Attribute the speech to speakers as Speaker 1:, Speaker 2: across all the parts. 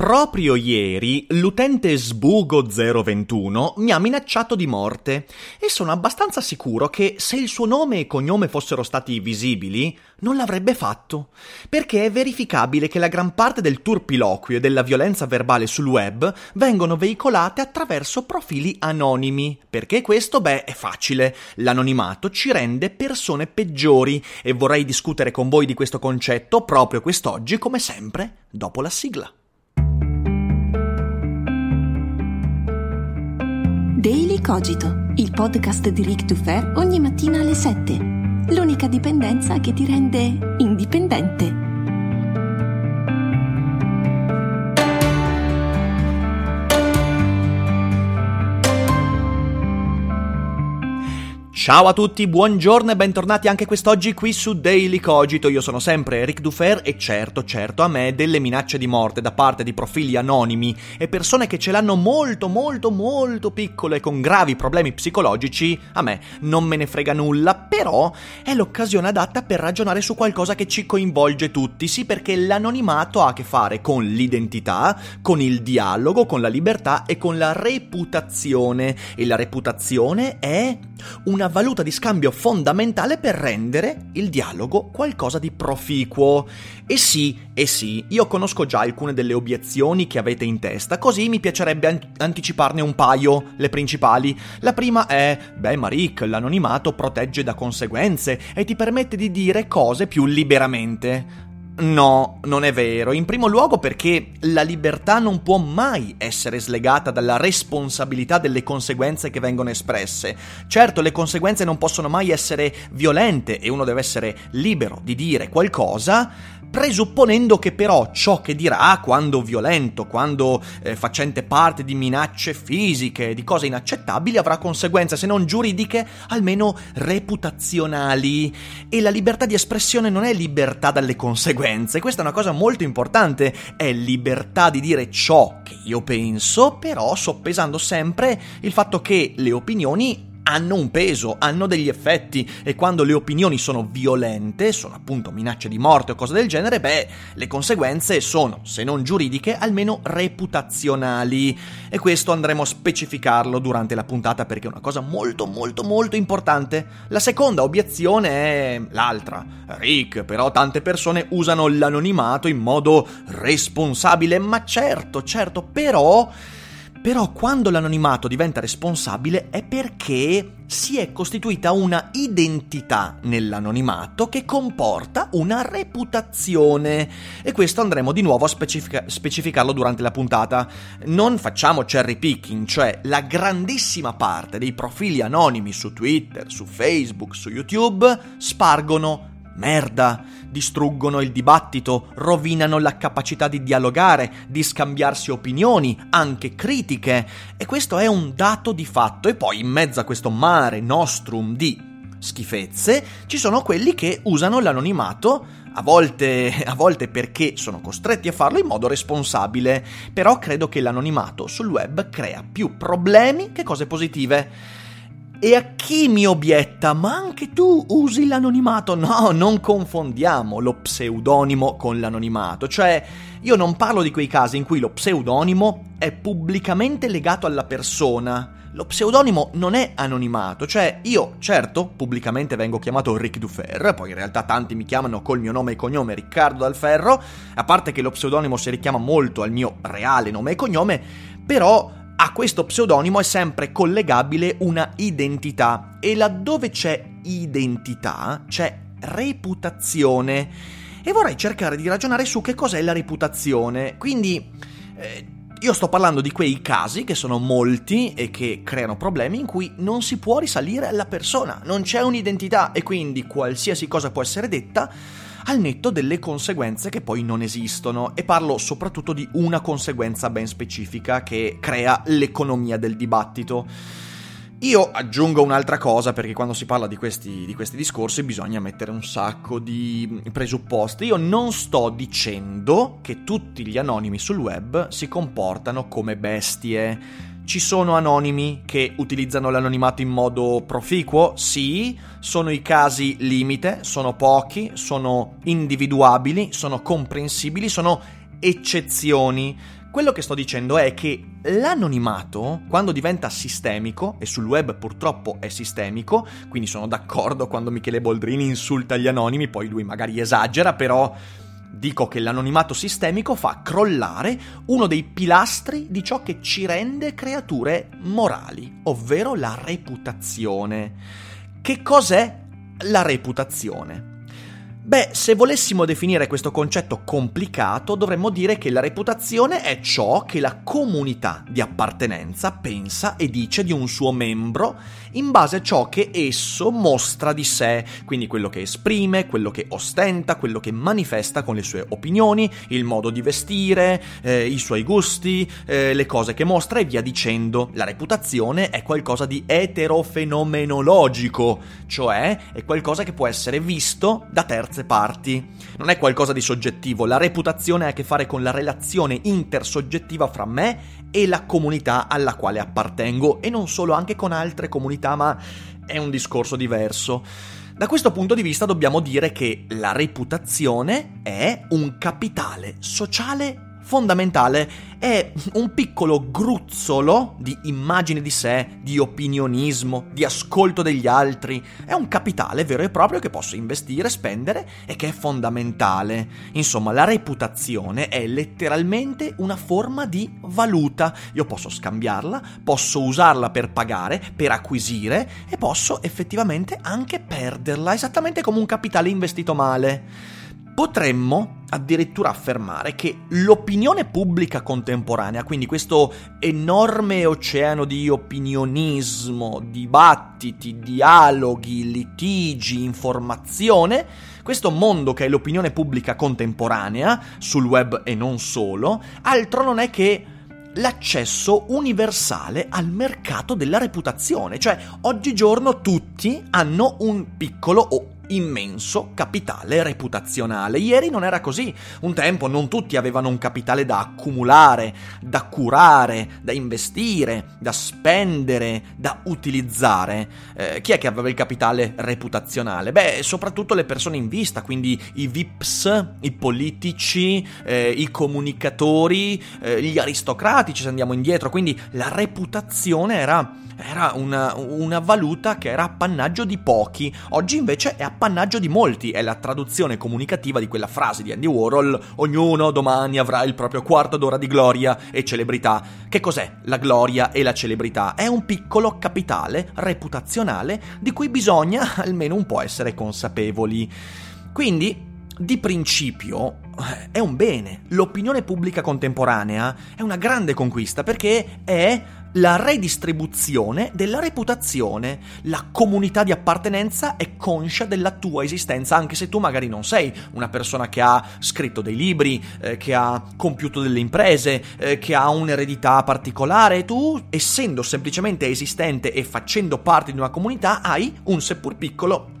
Speaker 1: Proprio ieri l'utente Sbugo021 mi ha minacciato di morte e sono abbastanza sicuro che se il suo nome e cognome fossero stati visibili non l'avrebbe fatto, perché è verificabile che la gran parte del turpiloquio e della violenza verbale sul web vengono veicolate attraverso profili anonimi, perché questo, beh, è facile, l'anonimato ci rende persone peggiori e vorrei discutere con voi di questo concetto proprio quest'oggi come sempre dopo la sigla.
Speaker 2: Daily Cogito, il podcast di Rick Dufer ogni mattina alle 7. L'unica dipendenza che ti rende indipendente.
Speaker 1: Ciao a tutti, buongiorno e bentornati anche quest'oggi qui su Daily Cogito. Io sono sempre Eric Dufer e certo, certo, a me delle minacce di morte da parte di profili anonimi e persone che ce l'hanno molto, molto, molto piccole con gravi problemi psicologici, a me non me ne frega nulla, però è l'occasione adatta per ragionare su qualcosa che ci coinvolge tutti, sì, perché l'anonimato ha a che fare con l'identità, con il dialogo, con la libertà e con la reputazione. E la reputazione è una valuta di scambio fondamentale per rendere il dialogo qualcosa di proficuo. E sì, e sì, io conosco già alcune delle obiezioni che avete in testa, così mi piacerebbe an- anticiparne un paio, le principali. La prima è, beh Marik, l'anonimato protegge da conseguenze e ti permette di dire cose più liberamente. No, non è vero. In primo luogo perché la libertà non può mai essere slegata dalla responsabilità delle conseguenze che vengono espresse. Certo, le conseguenze non possono mai essere violente e uno deve essere libero di dire qualcosa, presupponendo che però ciò che dirà quando violento, quando eh, facente parte di minacce fisiche, di cose inaccettabili, avrà conseguenze se non giuridiche, almeno reputazionali. E la libertà di espressione non è libertà dalle conseguenze, questa è una cosa molto importante, è libertà di dire ciò che io penso, però soppesando sempre il fatto che le opinioni hanno un peso, hanno degli effetti e quando le opinioni sono violente, sono appunto minacce di morte o cose del genere, beh, le conseguenze sono, se non giuridiche, almeno reputazionali. E questo andremo a specificarlo durante la puntata perché è una cosa molto molto molto importante. La seconda obiezione è l'altra. Rick, però tante persone usano l'anonimato in modo responsabile, ma certo, certo, però però quando l'anonimato diventa responsabile è perché si è costituita una identità nell'anonimato che comporta una reputazione. E questo andremo di nuovo a specifica- specificarlo durante la puntata. Non facciamo cherry picking, cioè la grandissima parte dei profili anonimi su Twitter, su Facebook, su YouTube spargono merda, distruggono il dibattito, rovinano la capacità di dialogare, di scambiarsi opinioni, anche critiche, e questo è un dato di fatto. E poi in mezzo a questo mare nostrum di schifezze ci sono quelli che usano l'anonimato a volte, a volte, perché sono costretti a farlo in modo responsabile, però credo che l'anonimato sul web crea più problemi che cose positive. E a chi mi obietta, ma anche tu usi l'anonimato? No, non confondiamo lo pseudonimo con l'anonimato, cioè io non parlo di quei casi in cui lo pseudonimo è pubblicamente legato alla persona, lo pseudonimo non è anonimato, cioè io, certo, pubblicamente vengo chiamato Rick Dufer, poi in realtà tanti mi chiamano col mio nome e cognome Riccardo Dalferro, a parte che lo pseudonimo si richiama molto al mio reale nome e cognome, però a questo pseudonimo è sempre collegabile una identità e laddove c'è identità c'è reputazione e vorrei cercare di ragionare su che cos'è la reputazione. Quindi eh, io sto parlando di quei casi che sono molti e che creano problemi in cui non si può risalire alla persona, non c'è un'identità e quindi qualsiasi cosa può essere detta al netto delle conseguenze che poi non esistono e parlo soprattutto di una conseguenza ben specifica che crea l'economia del dibattito. Io aggiungo un'altra cosa perché quando si parla di questi, di questi, discorsi bisogna mettere un sacco di presupposti. Io non sto dicendo che tutti gli anonimi sul web si comportano come bestie. Ci sono anonimi che utilizzano l'anonimato in modo proficuo? Sì, sono i casi limite, sono pochi, sono individuabili, sono comprensibili, sono eccezioni. Quello che sto dicendo è che l'anonimato, quando diventa sistemico, e sul web purtroppo è sistemico, quindi sono d'accordo quando Michele Boldrini insulta gli anonimi, poi lui magari esagera, però dico che l'anonimato sistemico fa crollare uno dei pilastri di ciò che ci rende creature morali, ovvero la reputazione. Che cos'è la reputazione? Beh, se volessimo definire questo concetto complicato, dovremmo dire che la reputazione è ciò che la comunità di appartenenza pensa e dice di un suo membro in base a ciò che esso mostra di sé, quindi quello che esprime, quello che ostenta, quello che manifesta con le sue opinioni, il modo di vestire, eh, i suoi gusti, eh, le cose che mostra e via dicendo. La reputazione è qualcosa di eterofenomenologico, cioè è qualcosa che può essere visto da terze parti. Non è qualcosa di soggettivo, la reputazione ha a che fare con la relazione intersoggettiva fra me e la comunità alla quale appartengo e non solo anche con altre comunità, ma è un discorso diverso. Da questo punto di vista dobbiamo dire che la reputazione è un capitale sociale fondamentale è un piccolo gruzzolo di immagine di sé, di opinionismo, di ascolto degli altri. È un capitale vero e proprio che posso investire, spendere e che è fondamentale. Insomma, la reputazione è letteralmente una forma di valuta. Io posso scambiarla, posso usarla per pagare, per acquisire e posso effettivamente anche perderla, esattamente come un capitale investito male. Potremmo addirittura affermare che l'opinione pubblica contemporanea, quindi questo enorme oceano di opinionismo, dibattiti, dialoghi, litigi, informazione, questo mondo che è l'opinione pubblica contemporanea, sul web e non solo, altro non è che l'accesso universale al mercato della reputazione, cioè oggigiorno tutti hanno un piccolo o immenso capitale reputazionale. Ieri non era così. Un tempo non tutti avevano un capitale da accumulare, da curare, da investire, da spendere, da utilizzare. Eh, chi è che aveva il capitale reputazionale? Beh, soprattutto le persone in vista, quindi i VIPs, i politici, eh, i comunicatori, eh, gli aristocratici, se andiamo indietro. Quindi la reputazione era, era una, una valuta che era appannaggio di pochi. Oggi invece è appannaggio appannaggio di molti, è la traduzione comunicativa di quella frase di Andy Warhol, ognuno domani avrà il proprio quarto d'ora di gloria e celebrità. Che cos'è la gloria e la celebrità? È un piccolo capitale reputazionale di cui bisogna almeno un po' essere consapevoli. Quindi, di principio, è un bene. L'opinione pubblica contemporanea è una grande conquista perché è la redistribuzione della reputazione. La comunità di appartenenza è conscia della tua esistenza, anche se tu magari non sei una persona che ha scritto dei libri, eh, che ha compiuto delle imprese, eh, che ha un'eredità particolare. Tu, essendo semplicemente esistente e facendo parte di una comunità, hai un seppur piccolo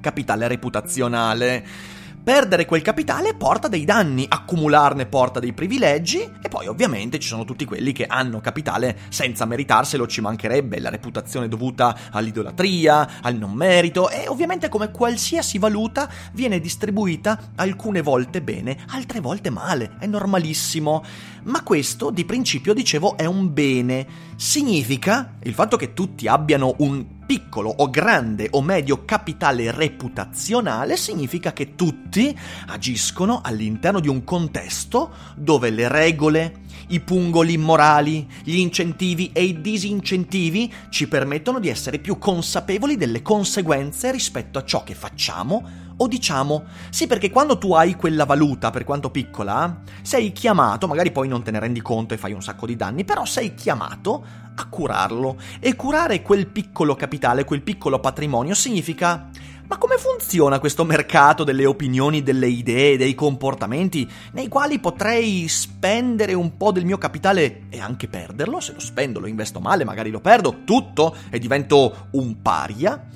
Speaker 1: capitale reputazionale. Perdere quel capitale porta dei danni, accumularne porta dei privilegi e poi ovviamente ci sono tutti quelli che hanno capitale senza meritarselo, ci mancherebbe la reputazione dovuta all'idolatria, al non merito e ovviamente come qualsiasi valuta viene distribuita alcune volte bene, altre volte male, è normalissimo. Ma questo di principio dicevo è un bene significa il fatto che tutti abbiano un piccolo o grande o medio capitale reputazionale significa che tutti agiscono all'interno di un contesto dove le regole, i pungoli morali, gli incentivi e i disincentivi ci permettono di essere più consapevoli delle conseguenze rispetto a ciò che facciamo o diciamo, sì perché quando tu hai quella valuta, per quanto piccola, sei chiamato, magari poi non te ne rendi conto e fai un sacco di danni, però sei chiamato a curarlo. E curare quel piccolo capitale, quel piccolo patrimonio significa ma come funziona questo mercato delle opinioni, delle idee, dei comportamenti, nei quali potrei spendere un po' del mio capitale e anche perderlo? Se lo spendo, lo investo male, magari lo perdo tutto e divento un paria?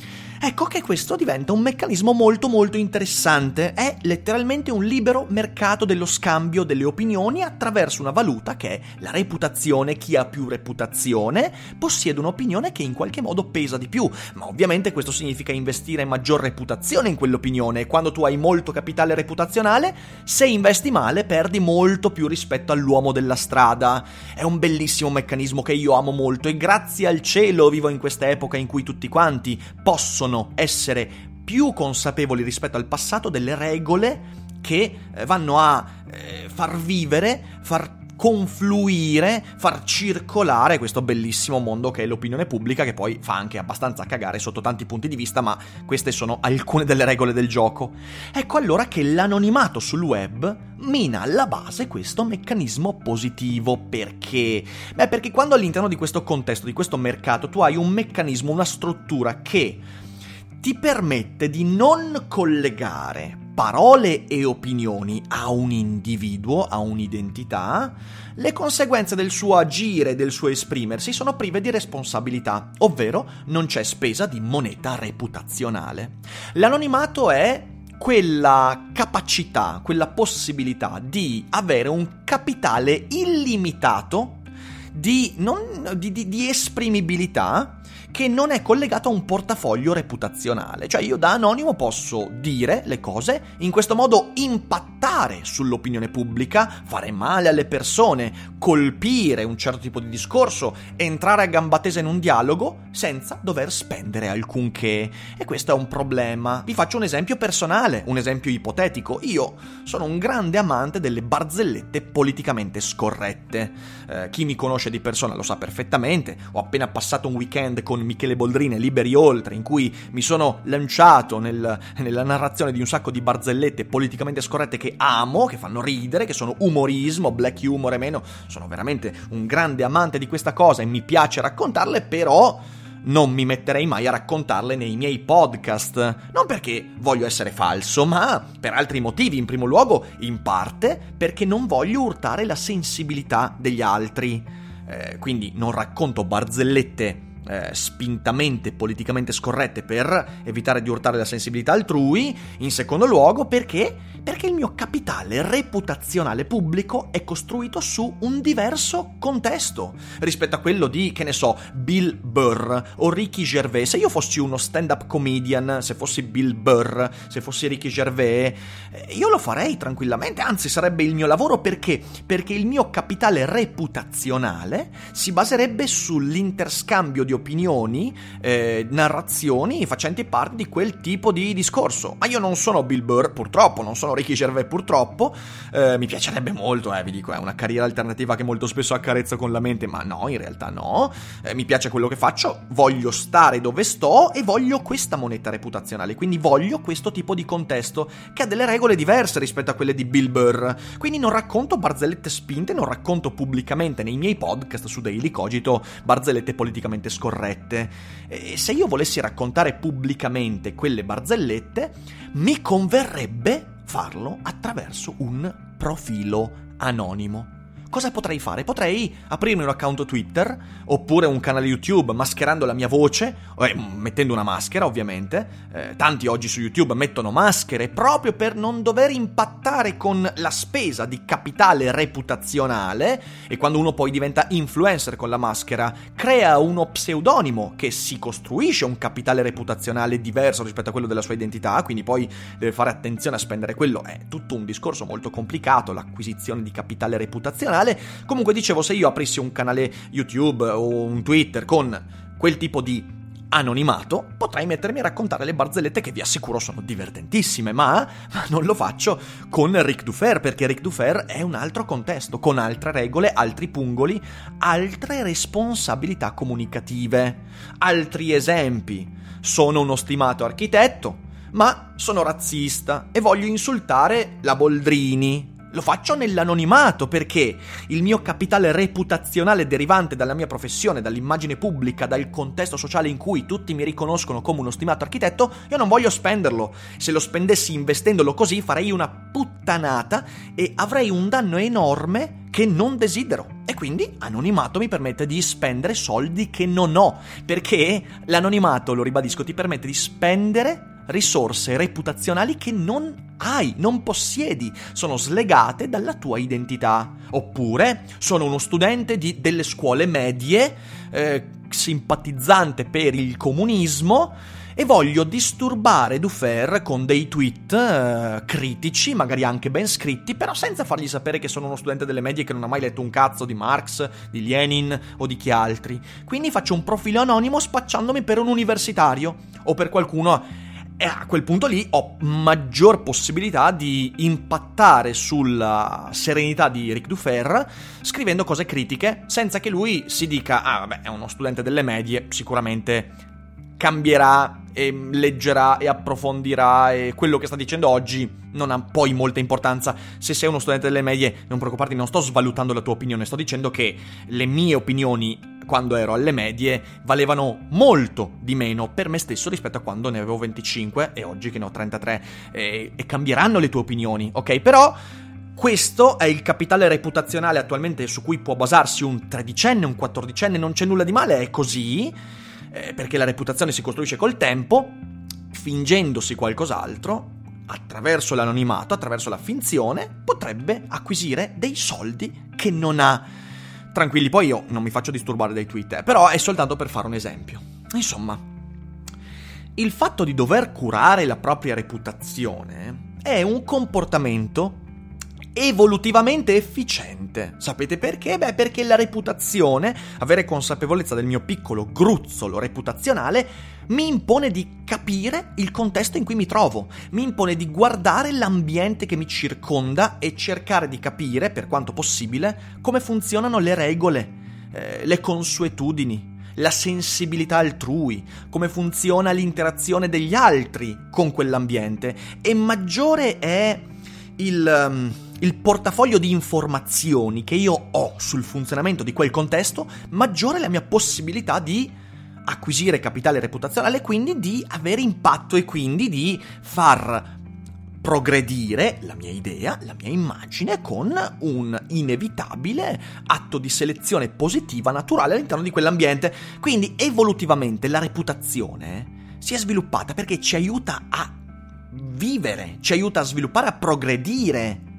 Speaker 1: Ecco che questo diventa un meccanismo molto molto interessante, è letteralmente un libero mercato dello scambio delle opinioni attraverso una valuta che è la reputazione, chi ha più reputazione possiede un'opinione che in qualche modo pesa di più, ma ovviamente questo significa investire maggior reputazione in quell'opinione. E quando tu hai molto capitale reputazionale, se investi male perdi molto più rispetto all'uomo della strada. È un bellissimo meccanismo che io amo molto e grazie al cielo vivo in questa epoca in cui tutti quanti possono possono essere più consapevoli rispetto al passato delle regole che eh, vanno a eh, far vivere, far confluire, far circolare questo bellissimo mondo che è l'opinione pubblica, che poi fa anche abbastanza cagare sotto tanti punti di vista, ma queste sono alcune delle regole del gioco. Ecco allora che l'anonimato sul web mina alla base questo meccanismo positivo. Perché? Beh, perché quando all'interno di questo contesto, di questo mercato, tu hai un meccanismo, una struttura che ti permette di non collegare parole e opinioni a un individuo, a un'identità, le conseguenze del suo agire del suo esprimersi sono prive di responsabilità, ovvero non c'è spesa di moneta reputazionale. L'anonimato è quella capacità, quella possibilità di avere un capitale illimitato di, non, di, di, di esprimibilità che non è collegato a un portafoglio reputazionale. Cioè io da anonimo posso dire le cose, in questo modo impattare sull'opinione pubblica, fare male alle persone, colpire un certo tipo di discorso, entrare a gamba tesa in un dialogo senza dover spendere alcunché. E questo è un problema. Vi faccio un esempio personale, un esempio ipotetico. Io sono un grande amante delle barzellette politicamente scorrette. Eh, chi mi conosce di persona lo sa perfettamente. Ho appena passato un weekend con Michele Boldrini Liberi Oltre, in cui mi sono lanciato nel, nella narrazione di un sacco di barzellette politicamente scorrette che amo, che fanno ridere, che sono umorismo, black humor e meno. Sono veramente un grande amante di questa cosa e mi piace raccontarle, però non mi metterei mai a raccontarle nei miei podcast. Non perché voglio essere falso, ma per altri motivi. In primo luogo, in parte, perché non voglio urtare la sensibilità degli altri. Eh, quindi non racconto barzellette eh, spintamente politicamente scorrette per evitare di urtare la sensibilità altrui, in secondo luogo perché? Perché il mio capitale reputazionale pubblico è costruito su un diverso contesto rispetto a quello di, che ne so, Bill Burr o Ricky Gervais. Se io fossi uno stand-up comedian, se fossi Bill Burr, se fossi Ricky Gervais, eh, io lo farei tranquillamente, anzi sarebbe il mio lavoro perché? Perché il mio capitale reputazionale si baserebbe sull'interscambio di opinioni, eh, narrazioni facenti parte di quel tipo di discorso. Ma io non sono Bill Burr, purtroppo, non sono Ricky Gervais, purtroppo. Eh, mi piacerebbe molto, eh, vi dico, è una carriera alternativa che molto spesso accarezzo con la mente, ma no, in realtà no. Eh, mi piace quello che faccio, voglio stare dove sto e voglio questa moneta reputazionale, quindi voglio questo tipo di contesto che ha delle regole diverse rispetto a quelle di Bill Burr. Quindi non racconto barzellette spinte, non racconto pubblicamente nei miei podcast su Daily Cogito barzellette politicamente scorrette scorrette. E se io volessi raccontare pubblicamente quelle barzellette, mi converrebbe farlo attraverso un profilo anonimo cosa potrei fare? Potrei aprirmi un account Twitter oppure un canale YouTube mascherando la mia voce, eh, mettendo una maschera ovviamente. Eh, tanti oggi su YouTube mettono maschere proprio per non dover impattare con la spesa di capitale reputazionale e quando uno poi diventa influencer con la maschera crea uno pseudonimo che si costruisce un capitale reputazionale diverso rispetto a quello della sua identità, quindi poi deve fare attenzione a spendere quello. È tutto un discorso molto complicato l'acquisizione di capitale reputazionale mondiale. Comunque dicevo, se io aprissi un canale YouTube o un Twitter con quel tipo di anonimato, potrei mettermi a raccontare le barzellette che vi assicuro sono divertentissime, ma, ma non lo faccio con Rick Dufer, perché Rick Dufer è un altro contesto, con altre regole, altri pungoli, altre responsabilità comunicative, altri esempi. Sono uno stimato architetto, ma sono razzista e voglio insultare la Boldrini, lo faccio nell'anonimato perché il mio capitale reputazionale derivante dalla mia professione, dall'immagine pubblica, dal contesto sociale in cui tutti mi riconoscono come uno stimato architetto, io non voglio spenderlo. Se lo spendessi investendolo così farei una puttanata e avrei un danno enorme che non desidero. E quindi anonimato mi permette di spendere soldi che non ho, perché l'anonimato, lo ribadisco, ti permette di spendere risorse reputazionali che non hai, non possiedi, sono slegate dalla tua identità. Oppure sono uno studente di, delle scuole medie, eh, simpatizzante per il comunismo, e voglio disturbare Dufer con dei tweet eh, critici, magari anche ben scritti, però senza fargli sapere che sono uno studente delle medie che non ha mai letto un cazzo di Marx, di Lenin o di chi altri. Quindi faccio un profilo anonimo spacciandomi per un universitario o per qualcuno e a quel punto lì ho maggior possibilità di impattare sulla serenità di Ric Dufer scrivendo cose critiche senza che lui si dica ah vabbè è uno studente delle medie sicuramente cambierà e leggerà e approfondirà e quello che sta dicendo oggi non ha poi molta importanza. Se sei uno studente delle medie, non preoccuparti, non sto svalutando la tua opinione, sto dicendo che le mie opinioni quando ero alle medie valevano molto di meno per me stesso rispetto a quando ne avevo 25 e oggi che ne ho 33 e, e cambieranno le tue opinioni, ok? Però questo è il capitale reputazionale attualmente su cui può basarsi un tredicenne, un quattordicenne, non c'è nulla di male, è così, eh, perché la reputazione si costruisce col tempo, fingendosi qualcos'altro, attraverso l'anonimato, attraverso la finzione, potrebbe acquisire dei soldi che non ha Tranquilli, poi io non mi faccio disturbare dai Twitter, però è soltanto per fare un esempio. Insomma, il fatto di dover curare la propria reputazione è un comportamento evolutivamente efficiente. Sapete perché? Beh, perché la reputazione, avere consapevolezza del mio piccolo gruzzolo reputazionale, mi impone di capire il contesto in cui mi trovo, mi impone di guardare l'ambiente che mi circonda e cercare di capire, per quanto possibile, come funzionano le regole, eh, le consuetudini, la sensibilità altrui, come funziona l'interazione degli altri con quell'ambiente e maggiore è il... Um, il portafoglio di informazioni che io ho sul funzionamento di quel contesto, maggiore la mia possibilità di acquisire capitale reputazionale quindi di avere impatto e quindi di far progredire la mia idea, la mia immagine con un inevitabile atto di selezione positiva naturale all'interno di quell'ambiente. Quindi evolutivamente la reputazione si è sviluppata perché ci aiuta a vivere, ci aiuta a sviluppare, a progredire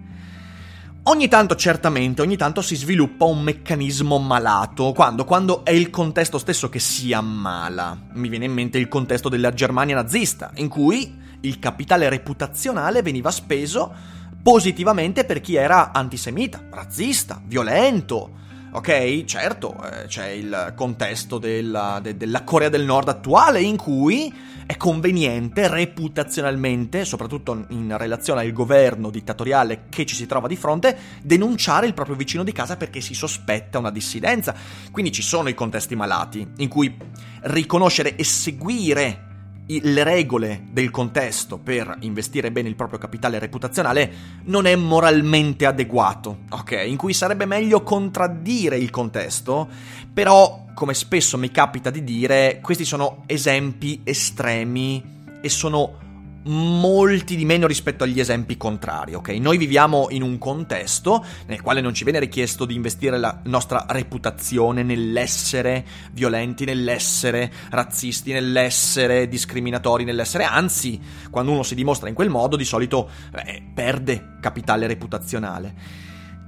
Speaker 1: Ogni tanto, certamente, ogni tanto si sviluppa un meccanismo malato. Quando? Quando è il contesto stesso che si ammala. Mi viene in mente il contesto della Germania nazista, in cui il capitale reputazionale veniva speso positivamente per chi era antisemita, razzista, violento. Ok, certo, eh, c'è il contesto della, de, della Corea del Nord attuale in cui è conveniente reputazionalmente, soprattutto in relazione al governo dittatoriale che ci si trova di fronte, denunciare il proprio vicino di casa perché si sospetta una dissidenza. Quindi ci sono i contesti malati in cui riconoscere e seguire le regole del contesto per investire bene il proprio capitale reputazionale non è moralmente adeguato, ok? In cui sarebbe meglio contraddire il contesto, però, come spesso mi capita di dire, questi sono esempi estremi e sono molti di meno rispetto agli esempi contrari, ok? Noi viviamo in un contesto nel quale non ci viene richiesto di investire la nostra reputazione nell'essere violenti, nell'essere razzisti, nell'essere discriminatori, nell'essere anzi, quando uno si dimostra in quel modo, di solito eh, perde capitale reputazionale.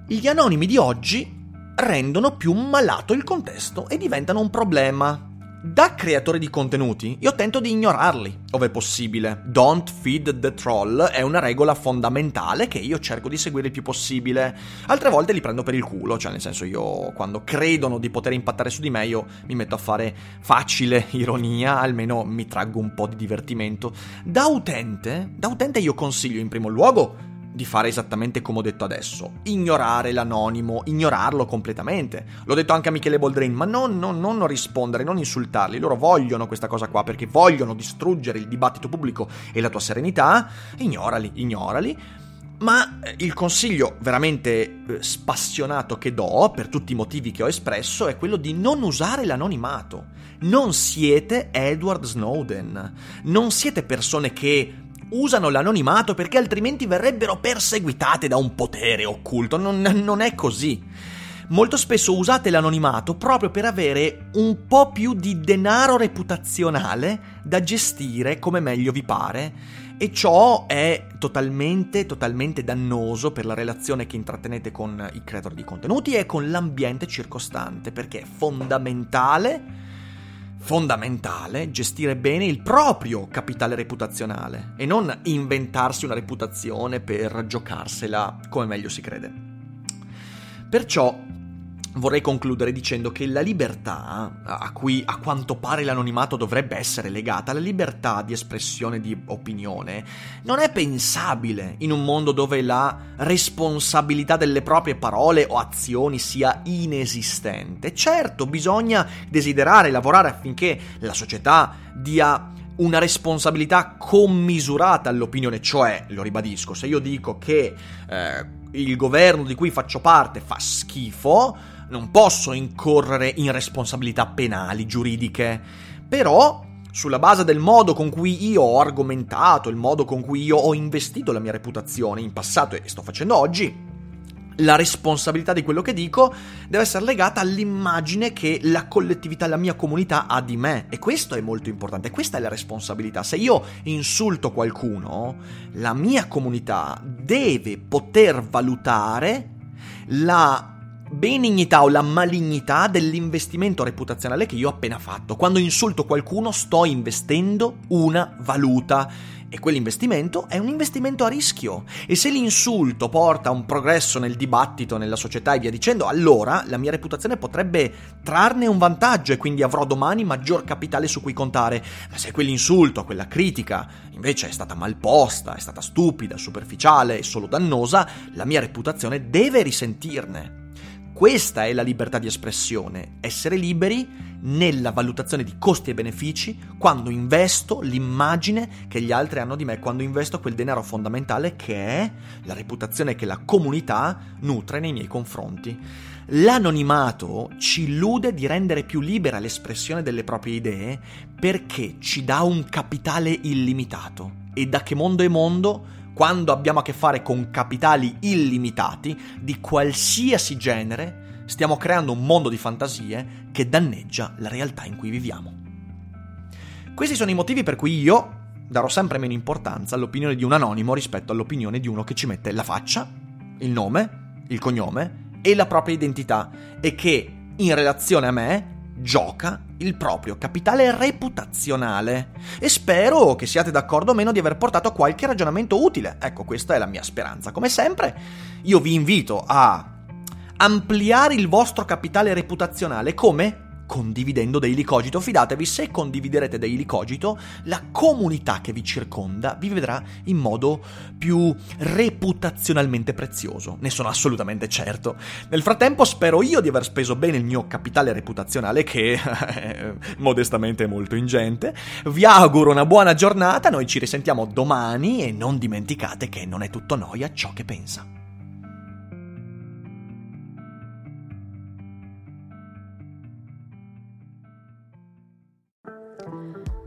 Speaker 1: Gli anonimi di oggi rendono più malato il contesto e diventano un problema Da creatore di contenuti, io tento di ignorarli, ove possibile. Don't feed the troll è una regola fondamentale che io cerco di seguire il più possibile. Altre volte li prendo per il culo, cioè nel senso io quando credono di poter impattare su di me io mi metto a fare facile ironia, almeno mi traggo un po' di divertimento. Da utente, da utente io consiglio in primo luogo di fare esattamente come ho detto adesso, ignorare l'anonimo, ignorarlo completamente. L'ho detto anche a Michele Boldrin, ma non, non, non rispondere, non insultarli, loro vogliono questa cosa qua perché vogliono distruggere il dibattito pubblico e la tua serenità, ignorali, ignorali. Ma eh, il consiglio veramente eh, spassionato che do, per tutti i motivi che ho espresso, è quello di non usare l'anonimato. Non siete Edward Snowden. Non siete persone che usano l'anonimato perché altrimenti verrebbero perseguitate da un potere occulto. Non, non, è così. Molto spesso usate l'anonimato proprio per avere un po' più di denaro reputazionale da gestire come meglio vi pare. E ciò è totalmente, totalmente dannoso per la relazione che intrattenete con i creator di contenuti e con l'ambiente circostante, perché è fondamentale fondamentale gestire bene il proprio capitale reputazionale e non inventarsi una reputazione per giocarsela come meglio si crede. Perciò vorrei concludere dicendo che la libertà, a cui a quanto pare l'anonimato dovrebbe essere legata, la libertà di espressione di opinione, non è pensabile in un mondo dove la responsabilità delle proprie parole o azioni sia inesistente. Certo, bisogna desiderare, lavorare affinché la società dia una responsabilità commisurata all'opinione, cioè, lo ribadisco, se io dico che eh, il governo di cui faccio parte fa schifo, non posso incorrere in responsabilità penali, giuridiche, però sulla base del modo con cui io ho argomentato, il modo con cui io ho investito la mia reputazione in passato e sto facendo oggi, la responsabilità di quello che dico deve essere legata all'immagine che la collettività, la mia comunità ha di me. E questo è molto importante, questa è la responsabilità. Se io insulto qualcuno, la mia comunità deve poter valutare la benignità o la malignità dell'investimento reputazionale che io ho appena fatto. Quando insulto qualcuno sto investendo una valuta e quell'investimento è un investimento a rischio. E se l'insulto porta a un progresso nel dibattito, nella società e via dicendo, allora la mia reputazione potrebbe trarne un vantaggio e quindi avrò domani maggior capitale su cui contare. Ma se quell'insulto, quella critica, invece è stata malposta, è stata stupida, superficiale e solo dannosa, la mia reputazione deve risentirne. Questa è la libertà di espressione, essere liberi nella valutazione di costi e benefici quando investo l'immagine che gli altri hanno di me, quando investo quel denaro fondamentale che è la reputazione che la comunità nutre nei miei confronti. L'anonimato ci illude di rendere più libera l'espressione delle proprie idee perché ci dà un capitale illimitato. E da che mondo è mondo quando abbiamo a che fare con capitali illimitati di qualsiasi genere, stiamo creando un mondo di fantasie che danneggia la realtà in cui viviamo. Questi sono i motivi per cui io darò sempre meno importanza all'opinione di un anonimo rispetto all'opinione di uno che ci mette la faccia, il nome, il cognome e la propria identità e che in relazione a me gioca il proprio capitale reputazionale. E spero che siate d'accordo o meno di aver portato qualche ragionamento utile. Ecco, questa è la mia speranza. Come sempre, io vi invito a ampliare il vostro capitale reputazionale come condividendo Daily Cogito. Fidatevi, se condividerete Daily Cogito, la comunità che vi circonda vi vedrà in modo più reputazionalmente prezioso. Ne sono assolutamente certo. Nel frattempo spero io di aver speso bene il mio capitale reputazionale, che modestamente è molto ingente. Vi auguro una buona giornata, noi ci risentiamo domani e non dimenticate che non è tutto noia ciò che pensa.